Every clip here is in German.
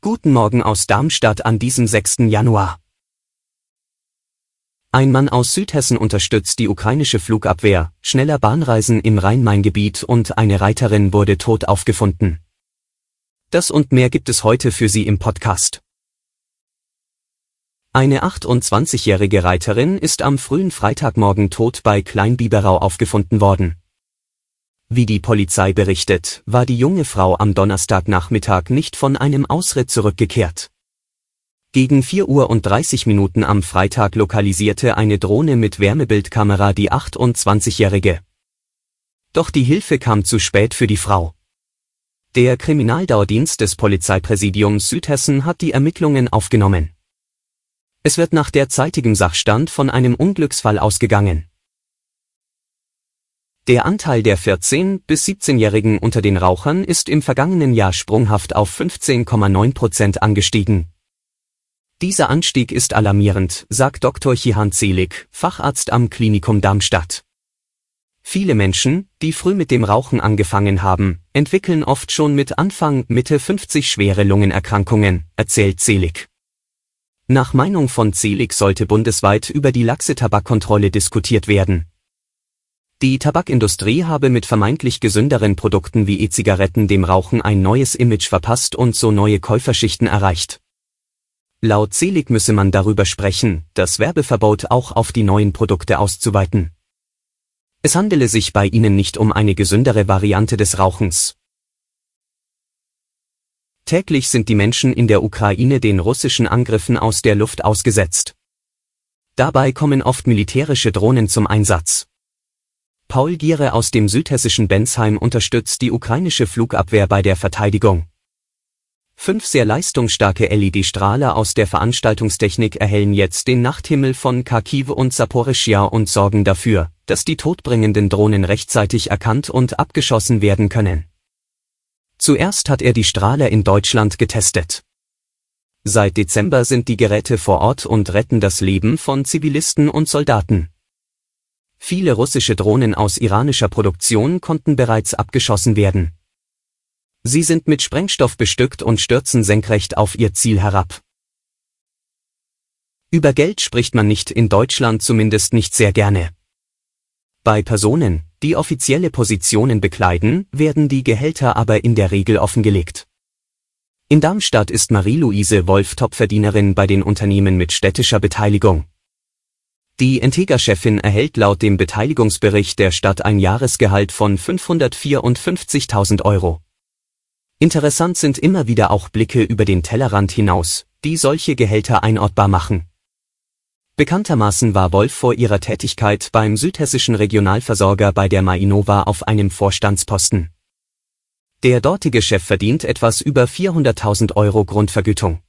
Guten Morgen aus Darmstadt an diesem 6. Januar. Ein Mann aus Südhessen unterstützt die ukrainische Flugabwehr, schneller Bahnreisen im Rhein-Main-Gebiet und eine Reiterin wurde tot aufgefunden. Das und mehr gibt es heute für Sie im Podcast. Eine 28-jährige Reiterin ist am frühen Freitagmorgen tot bei Kleinbiberau aufgefunden worden. Wie die Polizei berichtet, war die junge Frau am Donnerstagnachmittag nicht von einem Ausritt zurückgekehrt. Gegen 4 Uhr und 30 Minuten am Freitag lokalisierte eine Drohne mit Wärmebildkamera die 28-jährige. Doch die Hilfe kam zu spät für die Frau. Der Kriminaldauerdienst des Polizeipräsidiums Südhessen hat die Ermittlungen aufgenommen. Es wird nach derzeitigem Sachstand von einem Unglücksfall ausgegangen. Der Anteil der 14- bis 17-Jährigen unter den Rauchern ist im vergangenen Jahr sprunghaft auf 15,9 Prozent angestiegen. Dieser Anstieg ist alarmierend, sagt Dr. Chihan Zelig, Facharzt am Klinikum Darmstadt. Viele Menschen, die früh mit dem Rauchen angefangen haben, entwickeln oft schon mit Anfang Mitte 50 schwere Lungenerkrankungen, erzählt Zelig. Nach Meinung von Zelig sollte bundesweit über die laxe Tabakkontrolle diskutiert werden. Die Tabakindustrie habe mit vermeintlich gesünderen Produkten wie E-Zigaretten dem Rauchen ein neues Image verpasst und so neue Käuferschichten erreicht. Laut Zelig müsse man darüber sprechen, das Werbeverbot auch auf die neuen Produkte auszuweiten. Es handele sich bei ihnen nicht um eine gesündere Variante des Rauchens. Täglich sind die Menschen in der Ukraine den russischen Angriffen aus der Luft ausgesetzt. Dabei kommen oft militärische Drohnen zum Einsatz. Paul Giere aus dem südhessischen Bensheim unterstützt die ukrainische Flugabwehr bei der Verteidigung. Fünf sehr leistungsstarke LED-Strahler aus der Veranstaltungstechnik erhellen jetzt den Nachthimmel von Kharkiv und Saporischia und sorgen dafür, dass die todbringenden Drohnen rechtzeitig erkannt und abgeschossen werden können. Zuerst hat er die Strahler in Deutschland getestet. Seit Dezember sind die Geräte vor Ort und retten das Leben von Zivilisten und Soldaten. Viele russische Drohnen aus iranischer Produktion konnten bereits abgeschossen werden. Sie sind mit Sprengstoff bestückt und stürzen senkrecht auf ihr Ziel herab. Über Geld spricht man nicht in Deutschland zumindest nicht sehr gerne. Bei Personen, die offizielle Positionen bekleiden, werden die Gehälter aber in der Regel offengelegt. In Darmstadt ist Marie-Louise Wolf Topverdienerin bei den Unternehmen mit städtischer Beteiligung. Die Integra-Chefin erhält laut dem Beteiligungsbericht der Stadt ein Jahresgehalt von 554.000 Euro. Interessant sind immer wieder auch Blicke über den Tellerrand hinaus, die solche Gehälter einortbar machen. Bekanntermaßen war Wolf vor ihrer Tätigkeit beim südhessischen Regionalversorger bei der Mainova auf einem Vorstandsposten. Der dortige Chef verdient etwas über 400.000 Euro Grundvergütung.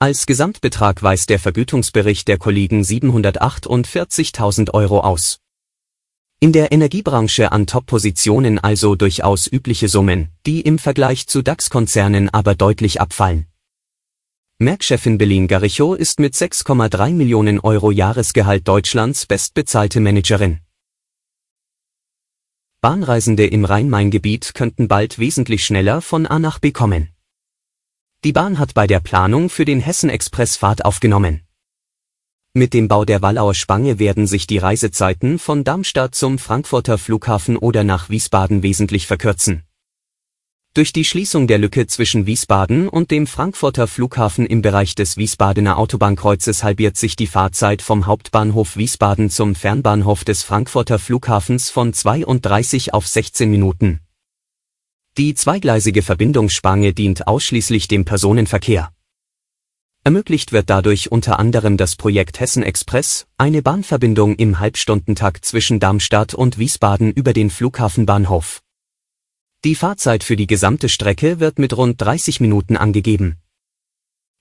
Als Gesamtbetrag weist der Vergütungsbericht der Kollegen 748.000 Euro aus. In der Energiebranche an Top-Positionen also durchaus übliche Summen, die im Vergleich zu DAX-Konzernen aber deutlich abfallen. Merckchefin Garicho ist mit 6,3 Millionen Euro Jahresgehalt Deutschlands bestbezahlte Managerin. Bahnreisende im Rhein-Main-Gebiet könnten bald wesentlich schneller von A nach B kommen. Die Bahn hat bei der Planung für den Hessen-Express Fahrt aufgenommen. Mit dem Bau der Wallauer Spange werden sich die Reisezeiten von Darmstadt zum Frankfurter Flughafen oder nach Wiesbaden wesentlich verkürzen. Durch die Schließung der Lücke zwischen Wiesbaden und dem Frankfurter Flughafen im Bereich des Wiesbadener Autobahnkreuzes halbiert sich die Fahrzeit vom Hauptbahnhof Wiesbaden zum Fernbahnhof des Frankfurter Flughafens von 32 auf 16 Minuten. Die zweigleisige Verbindungsspange dient ausschließlich dem Personenverkehr. Ermöglicht wird dadurch unter anderem das Projekt Hessen Express, eine Bahnverbindung im Halbstundentakt zwischen Darmstadt und Wiesbaden über den Flughafenbahnhof. Die Fahrzeit für die gesamte Strecke wird mit rund 30 Minuten angegeben.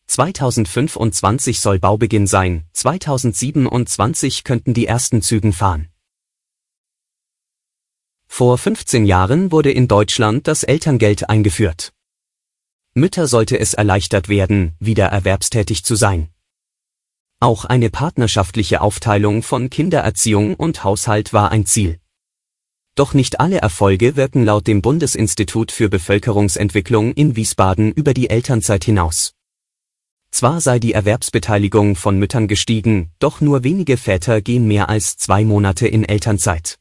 2025 soll Baubeginn sein, 2027 könnten die ersten Zügen fahren. Vor 15 Jahren wurde in Deutschland das Elterngeld eingeführt. Mütter sollte es erleichtert werden, wieder erwerbstätig zu sein. Auch eine partnerschaftliche Aufteilung von Kindererziehung und Haushalt war ein Ziel. Doch nicht alle Erfolge wirken laut dem Bundesinstitut für Bevölkerungsentwicklung in Wiesbaden über die Elternzeit hinaus. Zwar sei die Erwerbsbeteiligung von Müttern gestiegen, doch nur wenige Väter gehen mehr als zwei Monate in Elternzeit.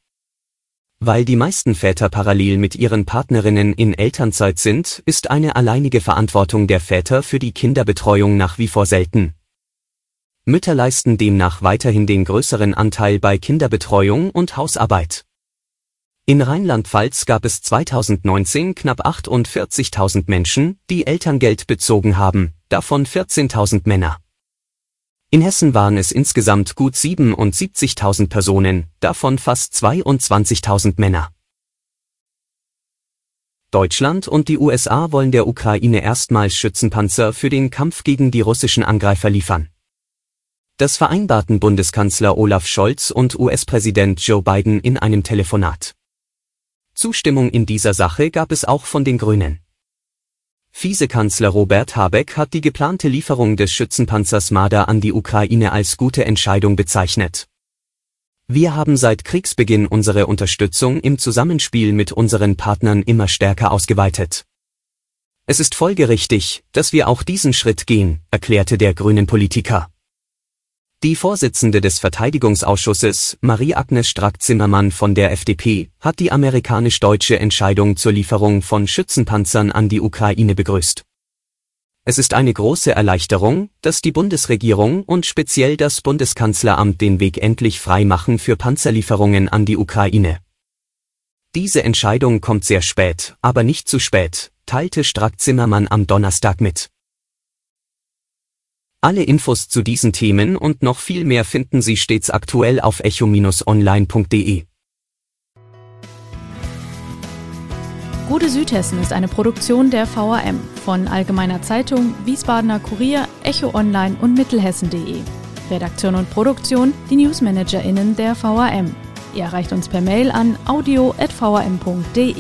Weil die meisten Väter parallel mit ihren Partnerinnen in Elternzeit sind, ist eine alleinige Verantwortung der Väter für die Kinderbetreuung nach wie vor selten. Mütter leisten demnach weiterhin den größeren Anteil bei Kinderbetreuung und Hausarbeit. In Rheinland-Pfalz gab es 2019 knapp 48.000 Menschen, die Elterngeld bezogen haben, davon 14.000 Männer. In Hessen waren es insgesamt gut 77.000 Personen, davon fast 22.000 Männer. Deutschland und die USA wollen der Ukraine erstmals Schützenpanzer für den Kampf gegen die russischen Angreifer liefern. Das vereinbarten Bundeskanzler Olaf Scholz und US-Präsident Joe Biden in einem Telefonat. Zustimmung in dieser Sache gab es auch von den Grünen. Vizekanzler Robert Habeck hat die geplante Lieferung des Schützenpanzers Marder an die Ukraine als gute Entscheidung bezeichnet. Wir haben seit Kriegsbeginn unsere Unterstützung im Zusammenspiel mit unseren Partnern immer stärker ausgeweitet. Es ist folgerichtig, dass wir auch diesen Schritt gehen, erklärte der grünen Politiker. Die Vorsitzende des Verteidigungsausschusses, Marie-Agnes Strack-Zimmermann von der FDP, hat die amerikanisch-deutsche Entscheidung zur Lieferung von Schützenpanzern an die Ukraine begrüßt. Es ist eine große Erleichterung, dass die Bundesregierung und speziell das Bundeskanzleramt den Weg endlich frei machen für Panzerlieferungen an die Ukraine. Diese Entscheidung kommt sehr spät, aber nicht zu spät, teilte Strack-Zimmermann am Donnerstag mit. Alle Infos zu diesen Themen und noch viel mehr finden Sie stets aktuell auf echo-online.de. Gute Südhessen ist eine Produktion der VAM von Allgemeiner Zeitung, Wiesbadener Kurier, Echo Online und Mittelhessen.de. Redaktion und Produktion die NewsmanagerInnen der VAM. Ihr erreicht uns per Mail an audio.vam.de.